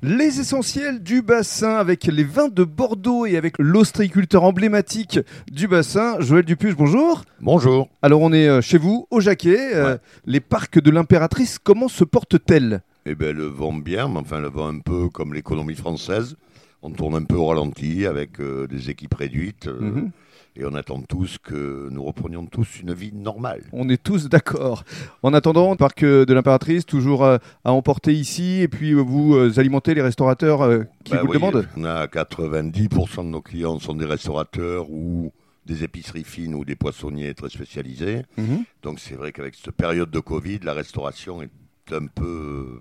Les essentiels du bassin avec les vins de Bordeaux et avec l'ostréiculteur emblématique du bassin, Joël Dupuche, bonjour. Bonjour. Alors on est euh, chez vous, au Jacquet. Euh, Ouais. les parcs de l'impératrice, comment se portent-elles? Eh bien, le vent bien, mais enfin, le vent un peu comme l'économie française. On tourne un peu au ralenti avec euh, des équipes réduites. euh, Mhm. Et on attend tous que nous reprenions tous une vie normale. On est tous d'accord. En attendant, le parc euh, de l'impératrice, toujours à emporter ici, et puis vous alimentez les restaurateurs qui Bah vous le demandent On a 90% de nos clients sont des restaurateurs ou des épiceries fines ou des poissonniers très spécialisés. Mhm. Donc c'est vrai qu'avec cette période de Covid, la restauration est un peu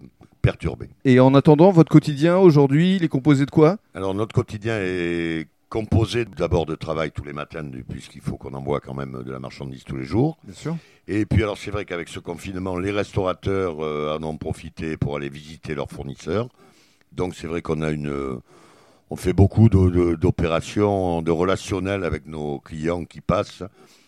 Et en attendant, votre quotidien aujourd'hui, il est composé de quoi? Alors notre quotidien est composé d'abord de travail tous les matins, puisqu'il faut qu'on envoie quand même de la marchandise tous les jours. Bien sûr. Et puis alors c'est vrai qu'avec ce confinement, les restaurateurs euh, en ont profité pour aller visiter leurs fournisseurs. Donc c'est vrai qu'on a une, euh, on fait beaucoup d'opérations, de, relationnel avec nos clients qui passent,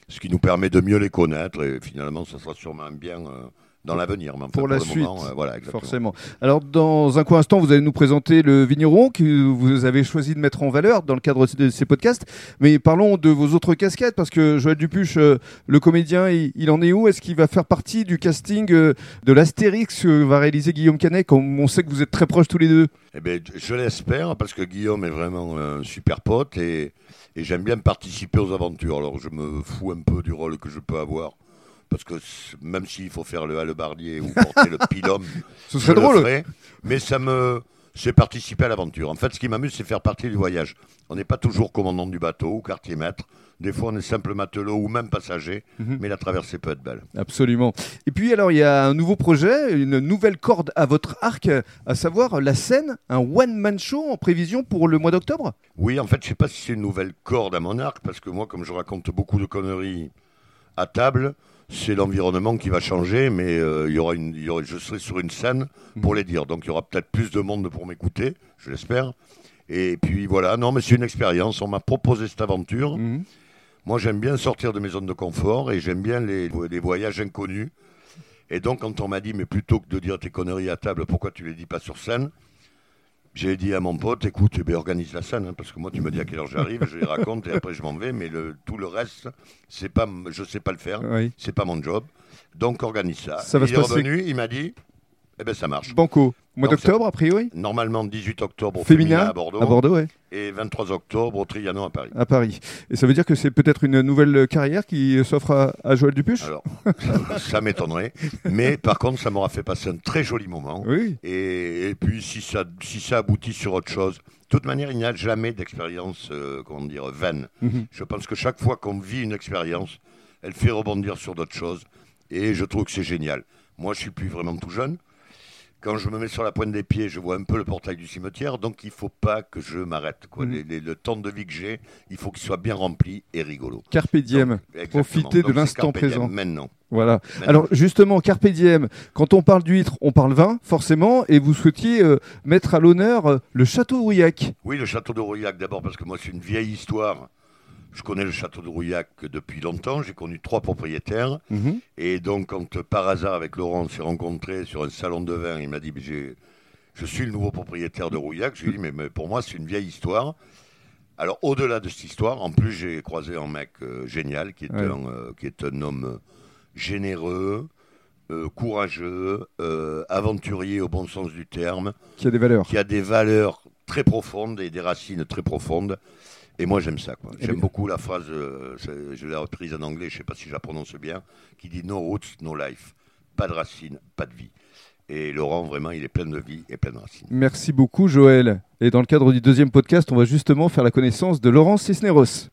ce qui nous permet de mieux les connaître. Et finalement, ça sera sûrement bien euh, dans l'avenir. Enfin, Pour la le suite, moment, euh, voilà, exactement. Forcément. Alors, dans un court instant, vous allez nous présenter le vigneron que vous avez choisi de mettre en valeur dans le cadre de ces podcasts. Mais parlons de vos autres casquettes, parce que Joël Dupuche, euh, le comédien, il, il en est où? Est-ce qu'il va faire partie du casting euh, de l'Astérix que va réaliser Guillaume Canet, on sait que vous êtes très proches tous les deux? Eh ben, je- je l'espère parce que Guillaume est vraiment un super pote et, et j'aime bien participer aux aventures. Alors je me fous un peu du rôle que je peux avoir parce que même s'il faut faire le hallebardier ou porter le pilum, Ce serait le drôle. ferai. mais ça me c'est participer à l'aventure. En fait, ce qui m'amuse, c'est faire partie du voyage. On n'est pas toujours commandant du bateau ou quartier maître. Des fois, on est simple matelot ou même passager, Mhm. mais la traversée peut être belle. Absolument. Et puis alors il y a un nouveau projet, une nouvelle corde à votre arc, à savoir la scène, un one-man show en prévision pour le mois d'octobre? Oui, en fait, je sais pas si c'est une nouvelle corde à mon arc, parce que moi, comme je raconte beaucoup de conneries à table, c'est l'environnement qui va changer, mais euh, il y aura une, il y aura- je serai sur une scène pour les dire. Donc, il y aura peut-être plus de monde pour m'écouter, je l'espère. Et puis voilà, non, mais c'est une expérience. On m'a proposé cette aventure. Mhm. Moi, j'aime bien sortir de mes zones de confort et j'aime bien les, les voyages inconnus. Et donc, quand on m'a dit, mais plutôt que de dire tes conneries à table, pourquoi tu les dis pas sur scène? J'ai dit à mon pote, écoute, eh ben, organise la scène, hein, parce que moi, tu me dis à quelle heure j'arrive, je les raconte et après je m'en vais, mais le, tout le reste, c'est pas, je sais pas le faire, Oui. c'est pas mon job. Donc, organise ça. Ça va il se est passer- revenu, il m'a dit, eh ben, ça marche. Banco. Mois d'octobre, a priori Normalement, 18 octobre au Féminin Féminin à Bordeaux, À Bordeaux, ouais. et 23 octobre au Trianon à Paris. À Paris. Et ça veut dire que c'est peut-être une nouvelle carrière qui s'offre à, à Joël Dupuche Alors, ça m'étonnerait. Mais par contre, ça m'aura fait passer un très joli moment. Oui. Et, et puis, si ça, si ça aboutit sur autre chose, de toute manière, il n'y a jamais d'expérience, euh, comment dire, vaine. Mhm. Je pense que chaque fois qu'on vit une expérience, elle fait rebondir sur d'autres choses. Et je trouve que c'est génial. Moi, je suis plus vraiment tout jeune. Quand je me mets sur la pointe des pieds, je vois un peu le portail du cimetière, donc il ne faut pas que je m'arrête. quoi. Les- les- le temps de vie que j'ai, il faut qu'il soit bien rempli et rigolo. Carpe diem. Donc. Profitez de Donc, l'instant présent. Maintenant. Voilà. Maintenant. Alors justement, Carpe diem, quand on parle d'huîtres, on parle vin, forcément, et vous souhaitiez euh, mettre à l'honneur euh, le château Rouillac. Oui, le château de Rouillac, d'abord parce que moi, c'est une vieille histoire. Je connais le château de Rouillac depuis longtemps. J'ai connu trois propriétaires. Mhm. Et donc, quand par hasard, avec Laurent, on s'est rencontrés sur un salon de vin, il m'a dit Je suis le nouveau propriétaire de Rouillac. Je lui ai dit Mais, mais pour moi, c'est une vieille histoire. Alors, au-delà de cette histoire, en plus, j'ai croisé un mec euh, génial qui est, Ouais. un, euh, qui est un homme euh, généreux, euh, courageux, aventurier au bon sens du terme Qui a des valeurs. qui a des valeurs très profondes et des racines très profondes. Et moi, j'aime ça. quoi. Eh J'aime beaucoup la phrase, euh, je l'ai reprise en anglais, je ne sais pas si je la prononce bien, qui dit No roots, no life. Pas de racines, pas de vie. Et Laurent, vraiment, il est plein de vie et plein de racines. Merci beaucoup Joël. Et dans le cadre du deuxième podcast, on va justement faire la connaissance de Laurence Cisneros.